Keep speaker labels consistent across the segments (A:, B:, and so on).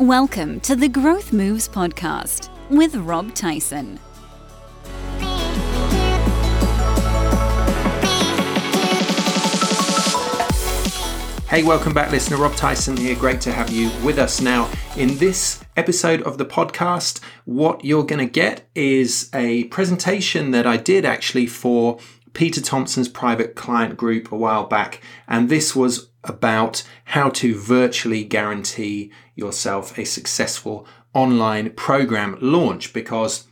A: Welcome to the Growth Moves podcast with Rob Tyson.
B: Hey, welcome back, listener. Rob Tyson here. Great to have you with us now. In this episode of the podcast, what you're going to get is a presentation that I did actually for Peter Thompson's private client group a while back. And this was about how to virtually guarantee yourself a successful online program launch because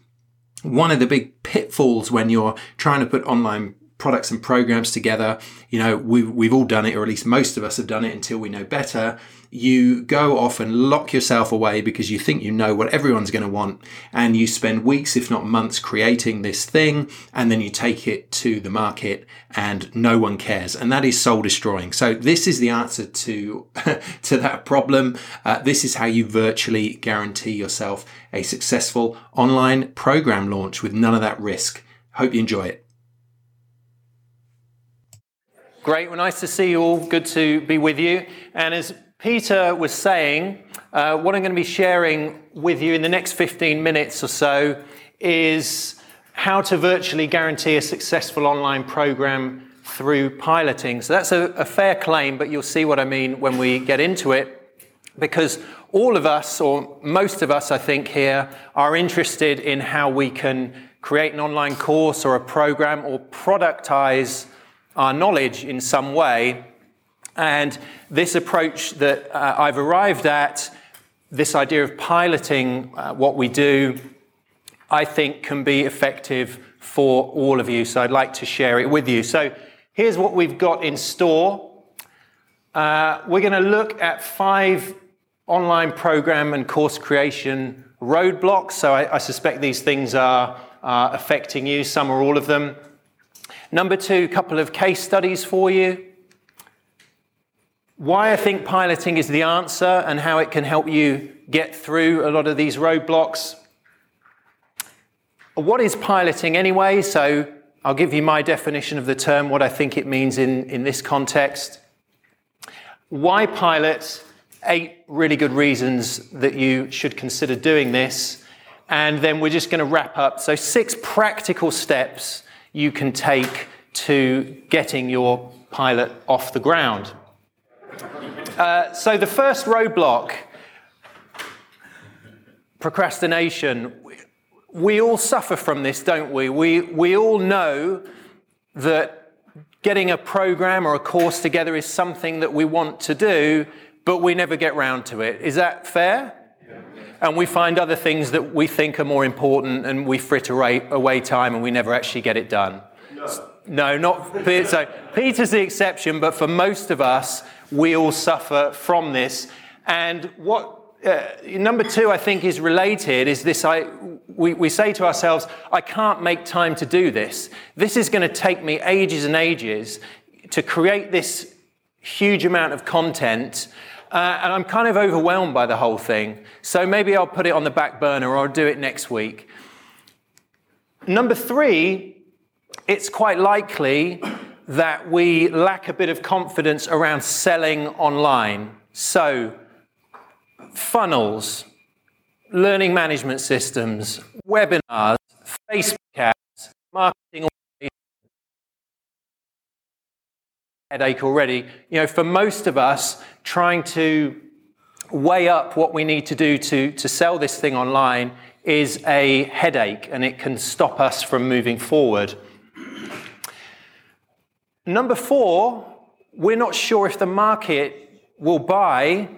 B: one of the big pitfalls when you're trying to put online products and programs together. You know, we've, we've all done it, or at least most of us have done it until we know better. You go off and lock yourself away because you think you know what everyone's going to want. And you spend weeks, if not months, creating this thing. And then you take it to the market and no one cares. And that is soul destroying. So this is the answer to, to that problem. Uh, this is how you virtually guarantee yourself a successful online program launch with none of that risk. Hope you enjoy it.
C: Great. Well, nice to see you all. Good to be with you. And as Peter was saying, uh, what I'm going to be sharing with you in the next 15 minutes or so is how to virtually guarantee a successful online program through piloting. So that's a, a fair claim, but you'll see what I mean when we get into it. Because all of us, or most of us, I think, here, are interested in how we can create an online course or a program or productize our knowledge in some way. And this approach that uh, I've arrived at, this idea of piloting uh, what we do, I think can be effective for all of you. So I'd like to share it with you. So here's what we've got in store. Uh, we're going to look at five online program and course creation roadblocks. So I, I suspect these things are affecting you, some or all of them. Number two, a couple of case studies for you. Why I think piloting is the answer and how it can help you get through a lot of these roadblocks. What is piloting anyway? So I'll give you my definition of the term, what I think it means in, in this context. Why pilot? Eight really good reasons that you should consider doing this. And then we're just going to wrap up. So, six practical steps you can take to getting your pilot off the ground. Uh, so, the first roadblock procrastination. We all suffer from this, don't we? We, we all know that getting a program or a course together is something that we want to do, but we never get round to it. Is that fair? And we find other things that we think are more important and we fritter away, time and we never actually get it done. No, no not so. Peter's the exception, but for most of us, we all suffer from this. And what uh, number two, I think, is related is this I, we, we say to ourselves, I can't make time to do this. This is going to take me ages and ages to create this huge amount of content uh, and I'm kind of overwhelmed by the whole thing. So maybe I'll put it on the back burner or I'll do it next week. Number three, it's quite likely that we lack a bit of confidence around selling online. So, funnels, learning management systems, webinars, Facebook ads, marketing headache already. You know, for most of us, trying to weigh up what we need to do to, to sell this thing online is a headache and it can stop us from moving forward. Number four, we're not sure if the market will buy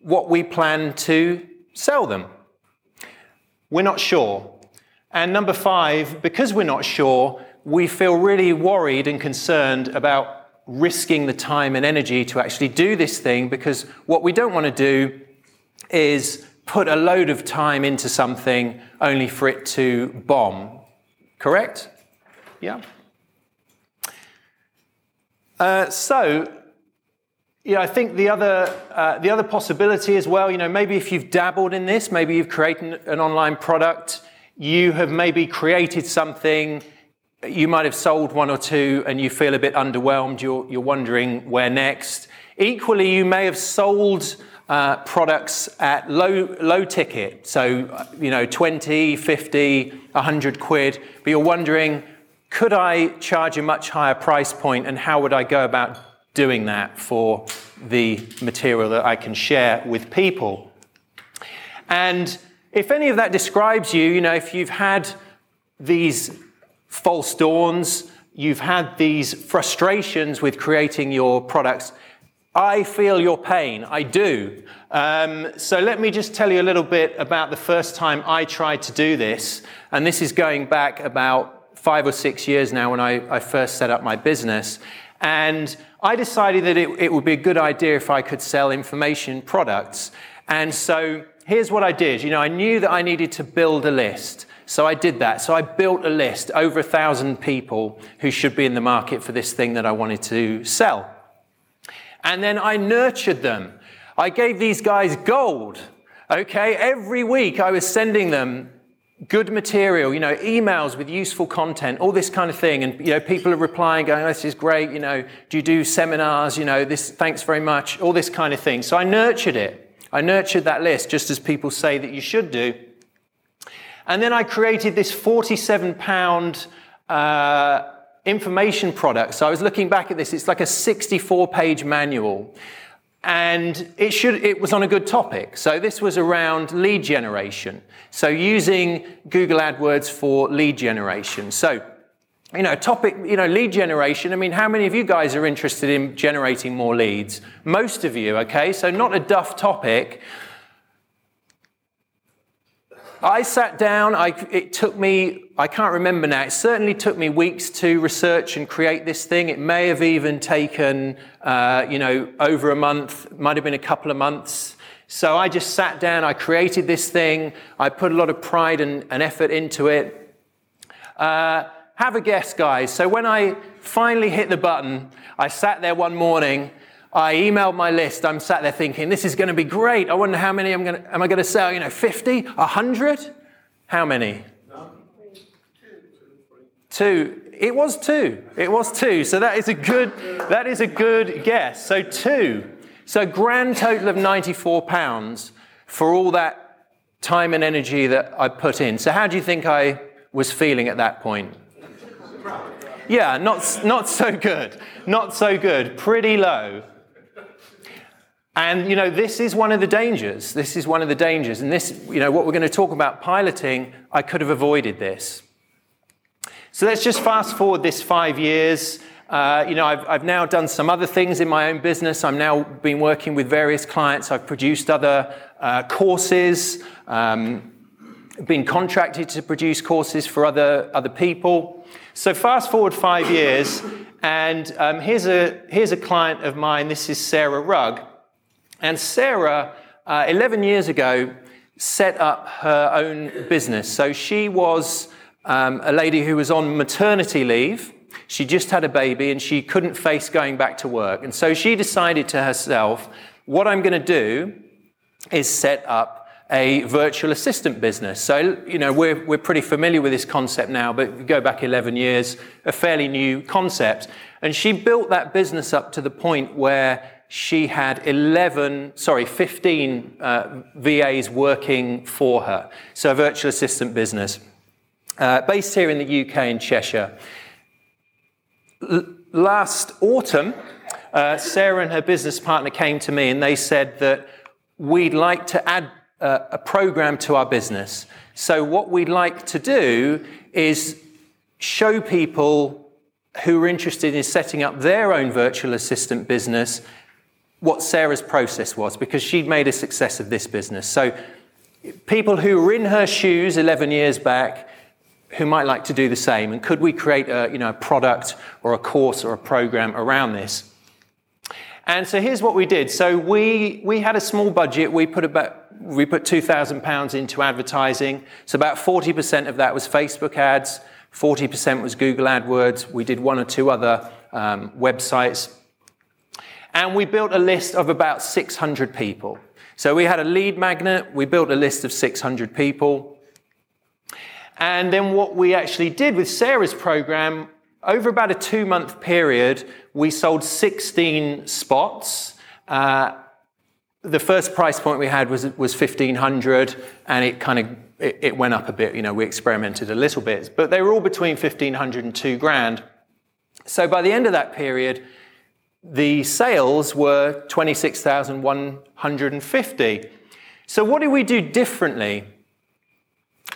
C: what we plan to sell them. We're not sure. And number five, because we're not sure, we feel really worried and concerned about risking the time and energy to actually do this thing because what we don't want to do is put a load of time into something only for it to bomb. Correct? Yeah. Uh, so, yeah, I think the other, uh, the other possibility as well, you know, maybe if you've dabbled in this, maybe you've created an online product, you have maybe created something you might have sold one or two and you feel a bit underwhelmed. You're, you're wondering where next. Equally, you may have sold uh, products at low, low ticket, so, you know, 20, 50, 100 quid, but you're wondering, could I charge a much higher price point and how would I go about doing that for the material that I can share with people? And if any of that describes you, you know, if you've had these false dawns, you've had these frustrations with creating your products, I feel your pain. I do. Um, so let me just tell you a little bit about the first time I tried to do this. And this is going back about five or six years now when I, I first set up my business. And I decided that it, it would be a good idea if I could sell information products. And so here's what I did. You know, I knew that I needed to build a list. So I did that. So I built a list over a thousand people who should be in the market for this thing that I wanted to sell. And then I nurtured them. I gave these guys gold. Okay, every week I was sending them good material, you know, emails with useful content, all this kind of thing. And, you know, people are replying, going, oh, this is great, you know, do you do seminars, you know, this, thanks very much, all this kind of thing. So I nurtured it. I nurtured that list, just as people say that you should do. And then I created this 47 pound, uh, information product. So I was looking back at this, it's like a 64 page manual. And it, should, it was on a good topic. So this was around lead generation. So using Google AdWords for lead generation. So, you know, topic, you know, lead generation. I mean, how many of you guys are interested in generating more leads? Most of you, okay? So not a duff topic, I sat down, I, it took me, I can't remember now, it certainly took me weeks to research and create this thing. It may have even taken, uh, you know, over a month, might have been a couple of months. So I just sat down, I created this thing, I put a lot of pride and, and effort into it. Uh, have a guess, guys. So when I finally hit the button, I sat there one morning I emailed my list. I'm sat there thinking, this is going to be great. I wonder how many I'm going to, am I going to sell? You know, 50, 100? How many? Two. It was two. It was two. So that is a good, that is a good guess. So two. So grand total of 94 pounds for all that time and energy that I put in. So how do you think I was feeling at that point? Yeah, not, not so good. Not so good. Pretty low. And, you know, this is one of the dangers. This is one of the dangers. And this, you know, what we're going to talk about piloting, I could have avoided this. So let's just fast forward this five years. Uh, you know, I've, I've now done some other things in my own business. I'm now been working with various clients. I've produced other uh, courses, um, been contracted to produce courses for other, other people. So fast forward five years, and um, here's, a, here's a client of mine. This is Sarah Rugg. And Sarah, uh, 11 years ago, set up her own business. So she was um, a lady who was on maternity leave. She just had a baby and she couldn't face going back to work. And so she decided to herself, what I'm going to do is set up a virtual assistant business. So, you know, we're, we're pretty familiar with this concept now, but go back 11 years, a fairly new concept. And she built that business up to the point where she had 11, sorry, 15 uh, VAs working for her. So a virtual assistant business. Uh, based here in the UK in Cheshire. L- last autumn, uh, Sarah and her business partner came to me and they said that we'd like to add a program to our business. So, what we'd like to do is show people who are interested in setting up their own virtual assistant business what Sarah's process was because she'd made a success of this business. So, people who were in her shoes 11 years back who might like to do the same, and could we create a, you know, a product or a course or a program around this? And so here's what we did. So we, we had a small budget. We put about, we put £2,000 into advertising. So about 40% of that was Facebook ads, 40% was Google AdWords. We did one or two other um, websites and we built a list of about 600 people. So we had a lead magnet, we built a list of 600 people. And then what we actually did with Sarah's program, over about a two month period, we sold 16 spots. Uh, the first price point we had was was 1500 and it kind of it, it, went up a bit you know we experimented a little bit. But they were all between 1500 and 2 grand. So by the end of that period the sales were 26150 so what did we do differently?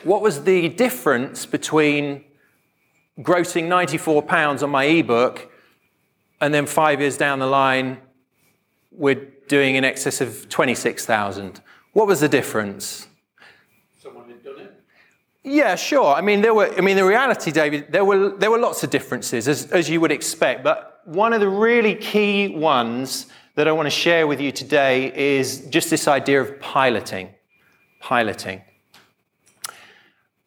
C: What was the difference between grossing 94 pounds on my ebook and then 5 years down the line we're doing in excess of 26,000. What was the difference?
B: Someone had done it?
C: Yeah, sure. I mean, there were, I mean, the reality, David, there were, there were lots of differences, as, as you would expect. But one of the really key ones that I want to share with you today is just this idea of piloting. Piloting.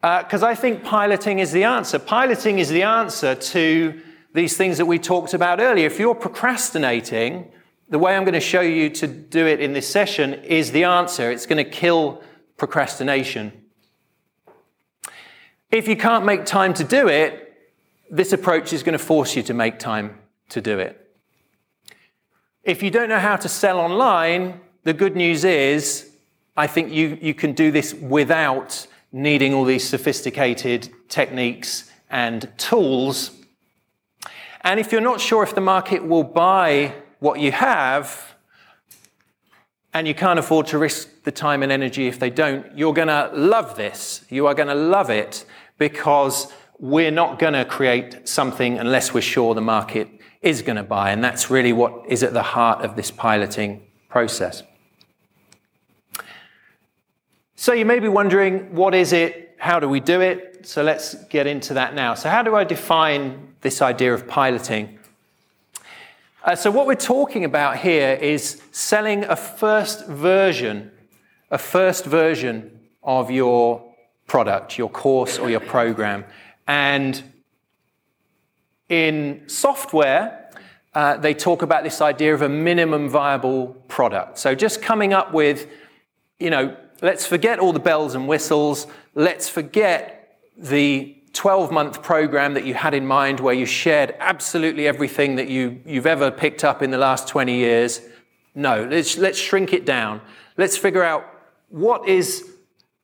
C: Because uh, I think piloting is the answer. Piloting is the answer to these things that we talked about earlier. If you're procrastinating, the way I'm going to show you to do it in this session is the answer. It's going to kill procrastination. If you can't make time to do it, this approach is going to force you to make time to do it. If you don't know how to sell online, the good news is I think you, you can do this without needing all these sophisticated techniques and tools. And if you're not sure if the market will buy what you have and you can't afford to risk the time and energy if they don't, you're going to love this. You are going to love it because we're not going to create something unless we're sure the market is going to buy. And that's really what is at the heart of this piloting process. So you may be wondering, what is it? How do we do it? So let's get into that now. So, how do I define this idea of piloting? Uh, so, what we're talking about here is selling a first version, a first version of your product, your course, or your program. And in software, uh, they talk about this idea of a minimum viable product. So, just coming up with, you know, let's forget all the bells and whistles, let's forget the 12 month program that you had in mind where you shared absolutely everything that you, you've ever picked up in the last 20 years. No, let's, let's shrink it down. Let's figure out what is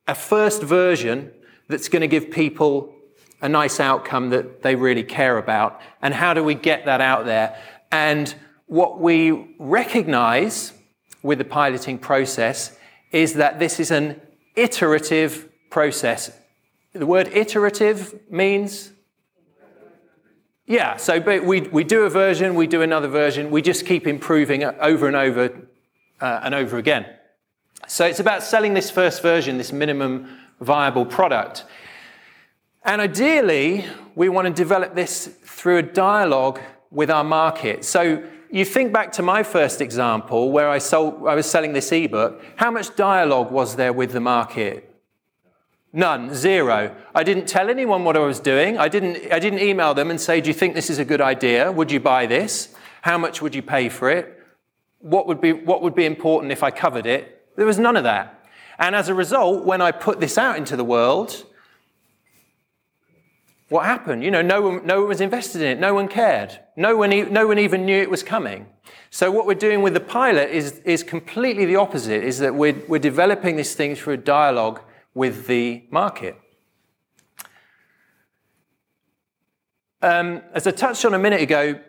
C: a first version that's going to give people a nice outcome that they really care about, and how do we get that out there? And what we recognize with the piloting process is that this is an iterative process. The word iterative means yeah, so we, we do a version, we do another version, we just keep improving over and over uh, and over again. So it's about selling this first version, this minimum viable product. And ideally, we want to develop this through a dialogue with our market. So you think back to my first example where I, sold, I was selling this ebook, how much dialogue was there with the market? None, zero. I didn't tell anyone what I was doing. I didn't, I didn't email them and say, Do you think this is a good idea? Would you buy this? How much would you pay for it? What would be, what would be important if I covered it? There was none of that. And as a result, when I put this out into the world, what happened? You know, no one, no one was invested in it. No one cared. No one, no one even knew it was coming. So what we're doing with the pilot is, is completely the opposite, is that we're, we're developing this thing through a dialogue with the market. Um, as I touched on a minute ago,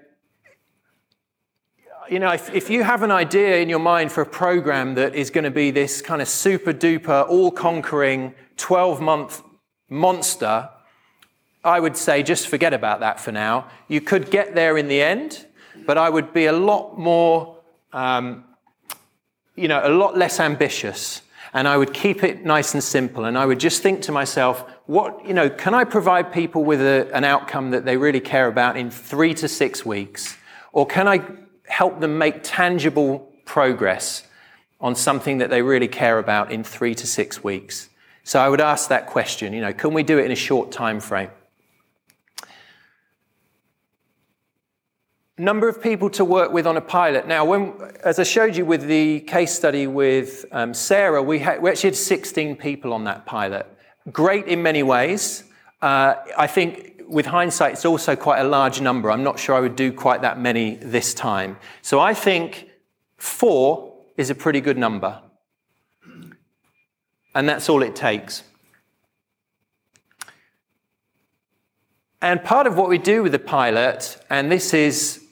C: you know, if, if, you have an idea in your mind for a program that is going to be this kind of super duper, all conquering 12 month monster, I would say just forget about that for now. You could get there in the end, but I would be a lot more, um, you know, a lot less ambitious and I would keep it nice and simple. And I would just think to myself, what, you know, can I provide people with a, an outcome that they really care about in three to six weeks? Or can I help them make tangible progress on something that they really care about in three to six weeks? So I would ask that question, you know, can we do it in a short time frame? Number of people to work with on a pilot. Now, when, as I showed you with the case study with um, Sarah, we, ha- we, actually had 16 people on that pilot. Great in many ways. Uh, I think with hindsight, it's also quite a large number. I'm not sure I would do quite that many this time. So I think Four is a pretty good number. And that's all it takes. And part of what we do with the pilot, and this is,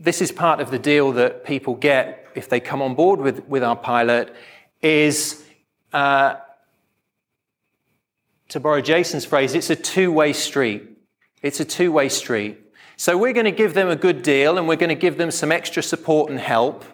C: this is part of the deal that people get if they come on board with, with our pilot, is uh, to borrow Jason's phrase, it's a two way street. It's a two way street. So we're going to give them a good deal and we're going to give them some extra support and help.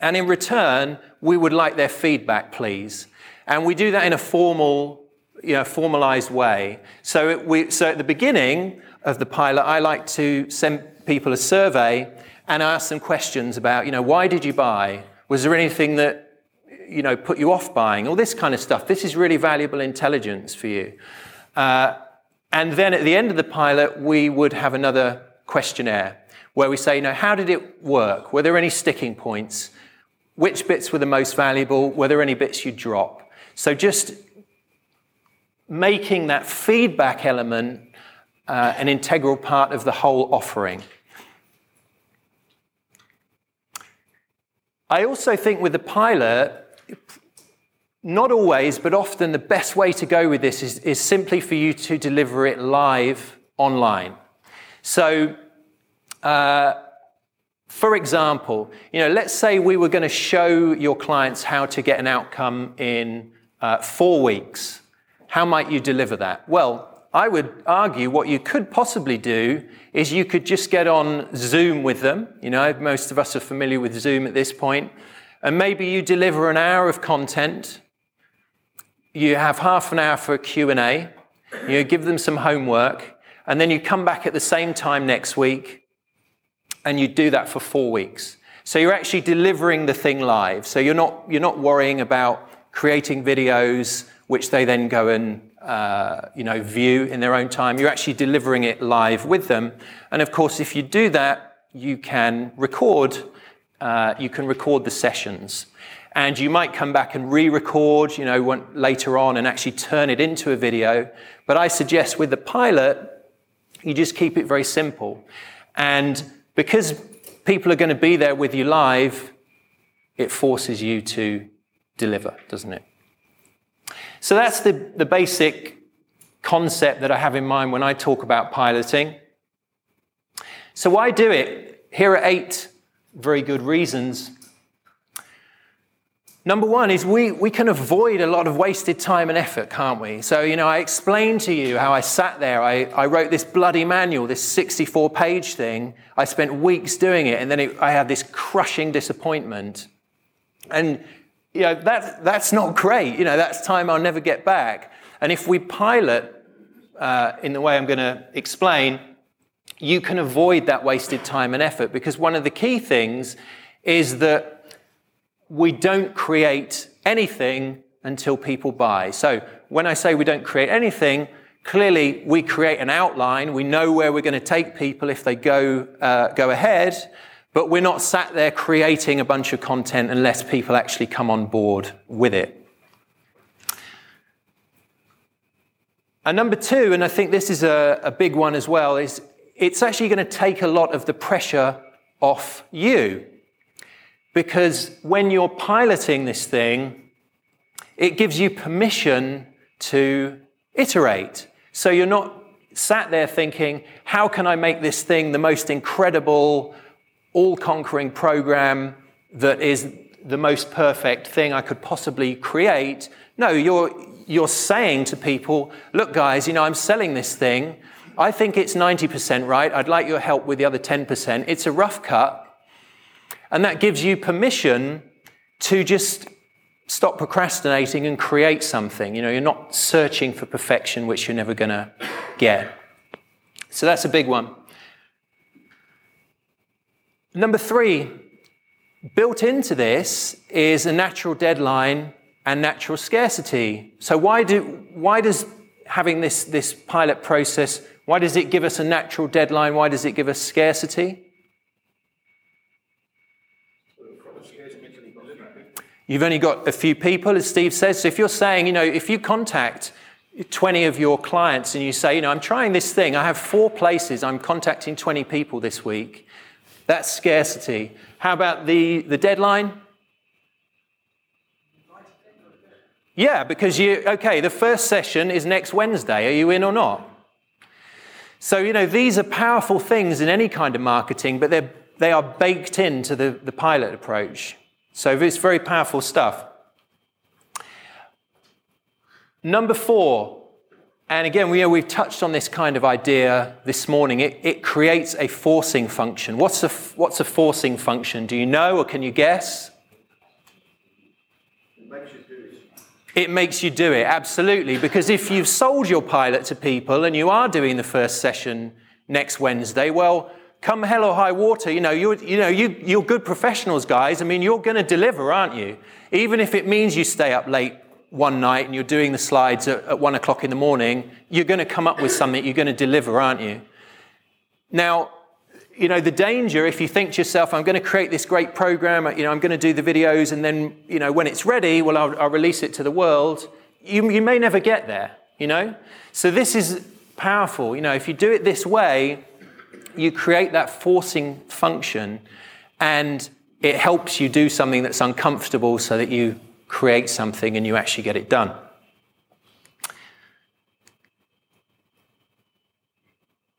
C: And in return, we would like their feedback, please. And we do that in a formal, you know, formalized way. So, we, so at the beginning of the pilot, I like to send people a survey and ask them questions about, you know, why did you buy? Was there anything that, you know, put you off buying? All this kind of stuff. This is really valuable intelligence for you. Uh, and then at the end of the pilot, we would have another questionnaire where we say, you know, how did it work? Were there any sticking points? Which bits were the most valuable? Were there any bits you drop? So just making that feedback element uh, an integral part of the whole offering. I also think with the pilot, not always, but often the best way to go with this is, is simply for you to deliver it live online. So, uh, for example, you know, let's say we were going to show your clients how to get an outcome in uh, four weeks. How might you deliver that? Well, I would argue what you could possibly do is you could just get on Zoom with them. You know, most of us are familiar with Zoom at this point. And maybe you deliver an hour of content you have half an hour for a Q&A, you give them some homework, and then you come back at the same time next week and you do that for four weeks. So you're actually delivering the thing live. So you're not, you're not worrying about creating videos which they then go and uh, you know, view in their own time. You're actually delivering it live with them. And of course, if you do that, you can record, uh, you can record the sessions and you might come back and re-record, you know, later on and actually turn it into a video. But I suggest with the pilot, you just keep it very simple. And because people are going to be there with you live, it forces you to deliver, doesn't it? So that's the, the basic concept that I have in mind when I talk about piloting. So why do it? Here are eight very good reasons Number one is we, we can avoid a lot of wasted time and effort, can't we? So, you know, I explained to you how I sat there. I, I wrote this bloody manual, this 64 page thing. I spent weeks doing it, and then it, I had this crushing disappointment. And, you know, that, that's not great. You know, that's time I'll never get back. And if we pilot uh, in the way I'm going to explain, you can avoid that wasted time and effort because one of the key things is that we don't create anything until people buy. So when I say we don't create anything, clearly we create an outline. We know where we're going to take people if they go, uh, go ahead, but we're not sat there creating a bunch of content unless people actually come on board with it. And number two, and I think this is a, a big one as well, is it's actually going to take a lot of the pressure off you. Because when you're piloting this thing, it gives you permission to iterate. So you're not sat there thinking, how can I make this thing the most incredible, all conquering program that is the most perfect thing I could possibly create? No, you're, you're saying to people, look, guys, you know, I'm selling this thing. I think it's 90% right. I'd like your help with the other 10%. It's a rough cut. And that gives you permission to just stop procrastinating and create something. You know, you're not searching for perfection, which you're never going to get. So that's a big one. Number three, built into this is a natural deadline and natural scarcity. So why do why does having this, this pilot process, why does it give us a natural deadline? Why does it give us scarcity? You've only got a few people, as Steve says. So if you're saying, you know, if you contact 20 of your clients and you say, you know, I'm trying this thing, I have four places, I'm contacting 20 people this week, That's scarcity. How about the, the deadline? Yeah, because you, okay, the first session is next Wednesday. Are you in or not? So, you know, these are powerful things in any kind of marketing, but they're, they are baked into the, the pilot approach. So it's very powerful stuff. Number four, and again, we, you know, we've touched on this kind of idea this morning. It, it creates a forcing function. What's a, what's a forcing function? Do you know or can you guess? It makes you do it, absolutely. Because if you've sold your pilot to people and you are doing the first session next Wednesday, well, come hell or high water, you know, you're, you know, you, you're good professionals, guys. I mean, you're going to deliver, aren't you? Even if it means you stay up late one night and you're doing the slides at, at one o'clock in the morning, you're going to come up with something you're going to deliver, aren't you? Now, you know, the danger if you think to yourself, I'm going to create this great program, you know, I'm going to do the videos, and then, you know, when it's ready, well, I'll, I'll release it to the world. You, you may never get there, you know? So this is powerful. You know, if you do it this way, you create that forcing function, and it helps you do something that's uncomfortable so that you create something and you actually get it done.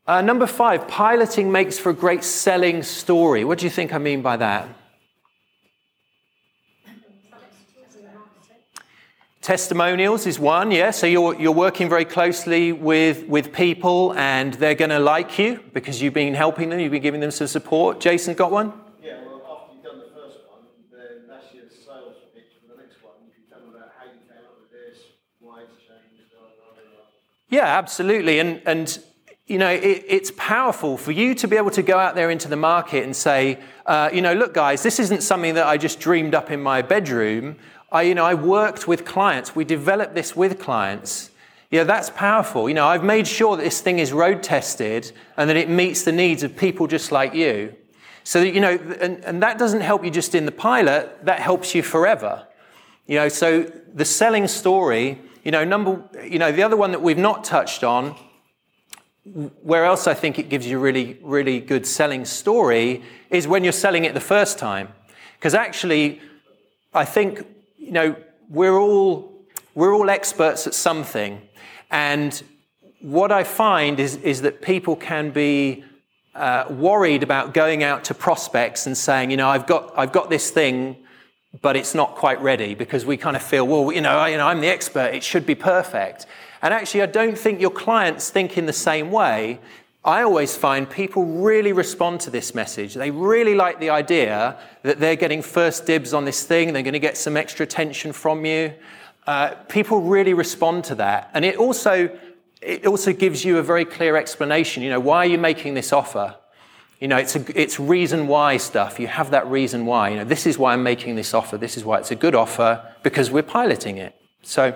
C: Uh, number five, piloting makes for a great selling story. What do you think I mean by that? Testimonials is one, yeah. So you're, you're working very closely with, with people and they're going to like you because you've been helping them, you've been giving them some support. Jason got one?
D: Yeah, well, after you've done the first one, then that's your sales pitch for the next one. You can tell them about how you came up with this, why it's changed, blah, blah, blah.
C: Yeah, absolutely. And, and you know, it, it's powerful for you to be able to go out there into the market and say, uh, you know, look, guys, this isn't something that I just dreamed up in my bedroom. I, you know, I worked with clients. We developed this with clients. Yeah, that's powerful. You know, I've made sure that this thing is road tested and that it meets the needs of people just like you. So that, you know, and, and that doesn't help you just in the pilot, that helps you forever. You know, so the selling story, you know, number, you know, the other one that we've not touched on where else I think it gives you really, really good selling story is when you're selling it the first time. Because actually, I think, you know, we're all, we're all experts at something. And what I find is, is that people can be uh, worried about going out to prospects and saying, you know, I've got, I've got this thing, but it's not quite ready because we kind of feel, well, you know, I, you know, I'm the expert, it should be perfect. And actually, I don't think your clients think in the same way. I always find people really respond to this message. They really like the idea that they're getting first dibs on this thing, they're going to get some extra attention from you. Uh, people really respond to that. And it also, it also gives you a very clear explanation. You know, why are you making this offer? You know, it's, a, it's reason why stuff. You have that reason why. You know, this is why I'm making this offer. This is why it's a good offer because we're piloting it. So,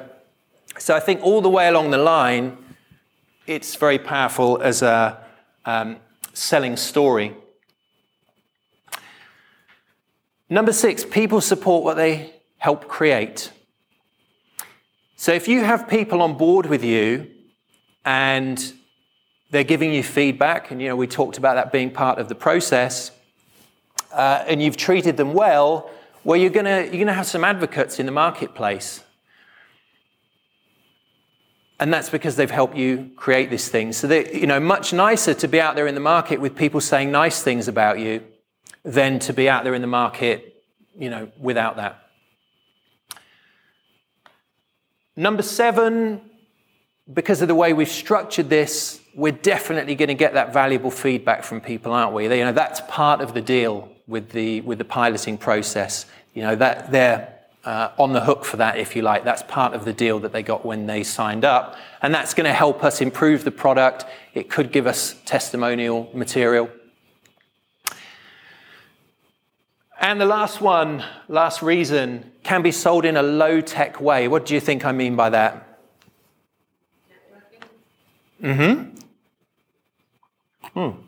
C: so I think all the way along the line, it's very powerful as a um, selling story. Number six, people support what they help create. So if you have people on board with you and they're giving you feedback, and you know we talked about that being part of the process, uh, and you've treated them well, well you're gonna you're gonna have some advocates in the marketplace. And that's because they've helped you create this thing. So that, you know, much nicer to be out there in the market with people saying nice things about you than to be out there in the market, you know, without that. Number seven, because of the way we've structured this, we're definitely going to get that valuable feedback from people, aren't we? You know, that's part of the deal with the, with the piloting process. You know, that they're uh, on the hook for that, if you like. That's part of the deal that they got when they signed up. And that's going to help us improve the product. It could give us testimonial material. And the last one, last reason, can be sold in a low tech way. What do you think I mean by that? Mm hmm.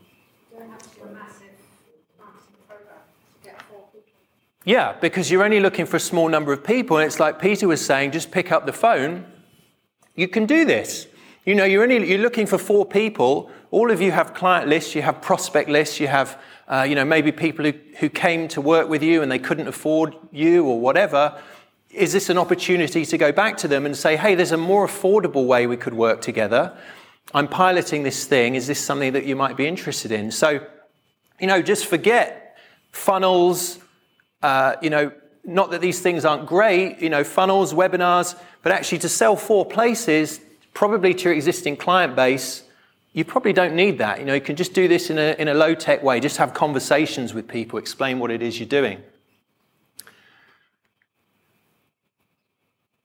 C: Yeah, because you're only looking for a small number of people. And it's like Peter was saying, just pick up the phone. You can do this. You know, you're, only, you're looking for four people. All of you have client lists, you have prospect lists, you have uh, you know, maybe people who, who came to work with you and they couldn't afford you or whatever, is this an opportunity to go back to them and say, hey, there's a more affordable way we could work together? I'm piloting this thing. Is this something that you might be interested in? So, you know, just forget funnels, uh, you know, not that these things aren't great, you know, funnels, webinars, but actually to sell four places, probably to your existing client base, you probably don't need that. You know, you can just do this in a, in a low tech way, just have conversations with people, explain what it is you're doing.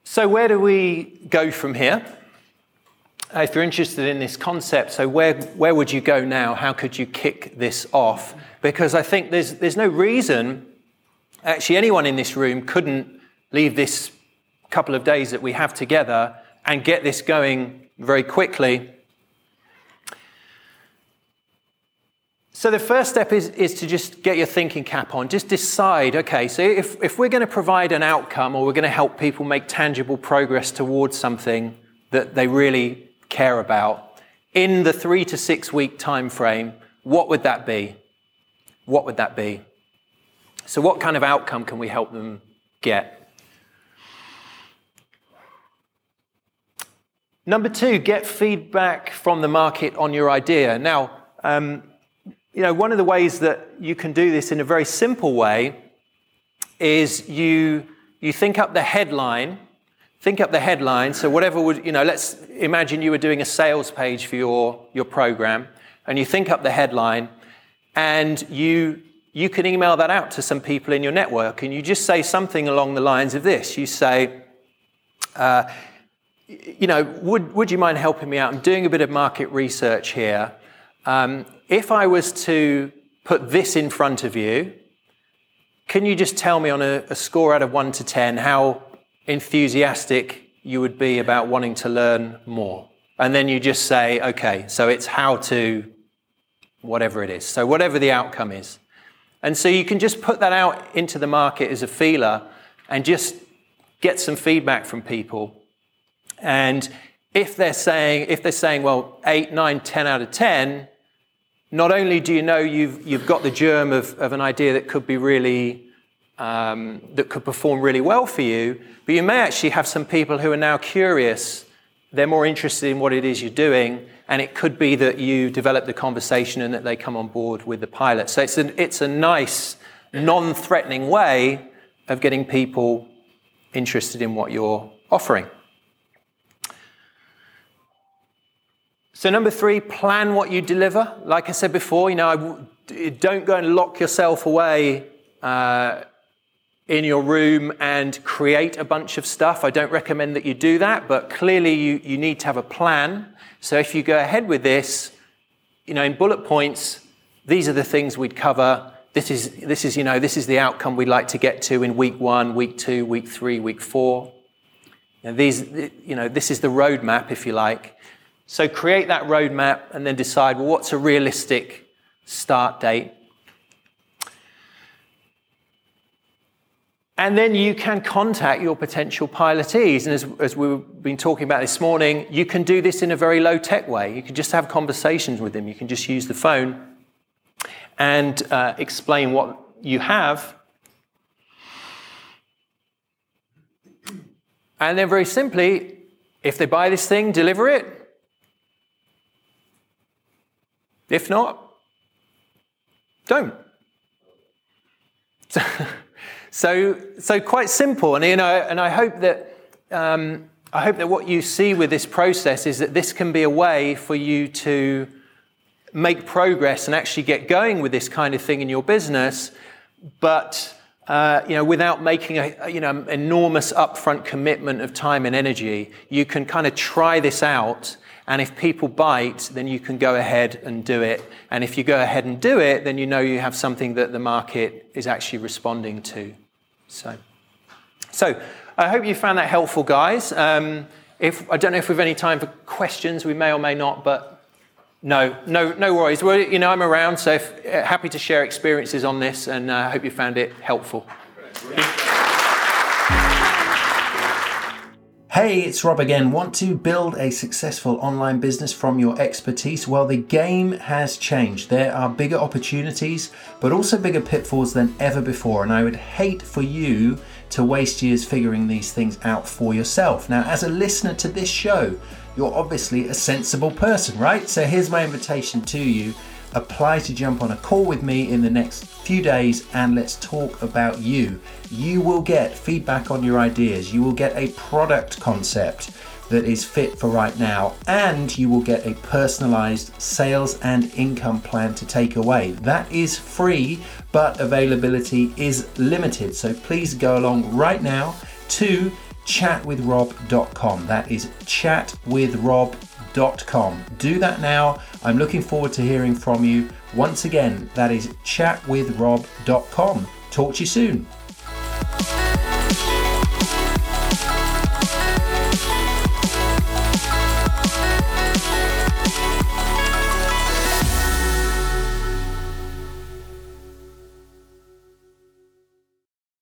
C: So, where do we go from here? If you're interested in this concept, so where, where would you go now? How could you kick this off? Because I think there's, there's no reason, actually, anyone in this room couldn't leave this couple of days that we have together and get this going very quickly So the first step is, is to just get your thinking cap on. Just decide, okay, so if, if we're going to provide an outcome or we're going to help people make tangible progress towards something that they really care about in the three to six week time frame, what would that be? What would that be? So what kind of outcome can we help them get? Number two, get feedback from the market on your idea. Now, um, you know, one of the ways that you can do this in a very simple way is you, you think up the headline, think up the headline. So whatever would, you know, let's imagine you were doing a sales page for your, your program and you think up the headline and you, you can email that out to some people in your network and you just say something along the lines of this. You say, uh, you know, would, would you mind helping me out? I'm doing a bit of market research here. Um, if I was to put this in front of you, can you just tell me on a, a score out of 1 to 10 how enthusiastic you would be about wanting to learn more? And then you just say, okay, so it's how to whatever it is. So, whatever the outcome is. And so you can just put that out into the market as a feeler and just get some feedback from people. And if they're saying, if they're saying, well, 8, 9, 10 out of 10, not only do you know you've, you've got the germ of, of an idea that could be really, um, that could perform really well for you, but you may actually have some people who are now curious. They're more interested in what it is you're doing, and it could be that you develop the conversation and that they come on board with the pilot. So it's, an, it's a nice, non threatening way of getting people interested in what you're offering. So, number three, plan what you deliver. Like I said before, you know, don't go and lock yourself away uh, in your room and create a bunch of stuff. I don't recommend that you do that, but clearly you, you need to have a plan. So, if you go ahead with this, you know, in bullet points, these are the things we'd cover. This is, this is, you know, this is the outcome we'd like to get to in week one, week two, week three, week four. And these, you know, this is the roadmap, if you like. So create that roadmap and then decide, well, what's a realistic start date? And then you can contact your potential pilotees. And as, as, we've been talking about this morning, you can do this in a very low tech way. You can just have conversations with them. You can just use the phone and uh, explain what you have. And then, very simply, if they buy this thing, deliver it. If not, don't. So, so, quite simple, and you know, and I hope that um, I hope that what you see with this process is that this can be a way for you to make progress and actually get going with this kind of thing in your business, but uh, you know, without making a you know enormous upfront commitment of time and energy, you can kind of try this out and if people bite, then you can go ahead and do it. And if you go ahead and do it, then you know you have something that the market is actually responding to. So, so I hope you found that helpful, guys. Um, if I don't know if we've any time for questions, we may or may not, but no, no, no worries. Well, you know, I'm around, so if, uh, happy to share experiences on this, and I uh, hope you found it helpful. Hey, it's Rob again. Want to build a successful online business from your expertise? Well, the game has changed. There are bigger opportunities, but also bigger pitfalls than ever before. And I would hate for you to waste years figuring these things out for yourself. Now, as a listener to this show, you're obviously a sensible person, right? So here's my invitation to you apply to jump on a call with me in the next few days and let's talk about you. You will get feedback on your ideas, you will get a product concept that is fit for right now, and you will get a personalized sales and income plan to take away. That is free, but availability is limited. So please go along right now to chatwithrob.com. That is chatwithrob.com. Do that now. I'm looking forward to hearing from you. Once again, that is chatwithrob.com. Talk to you soon.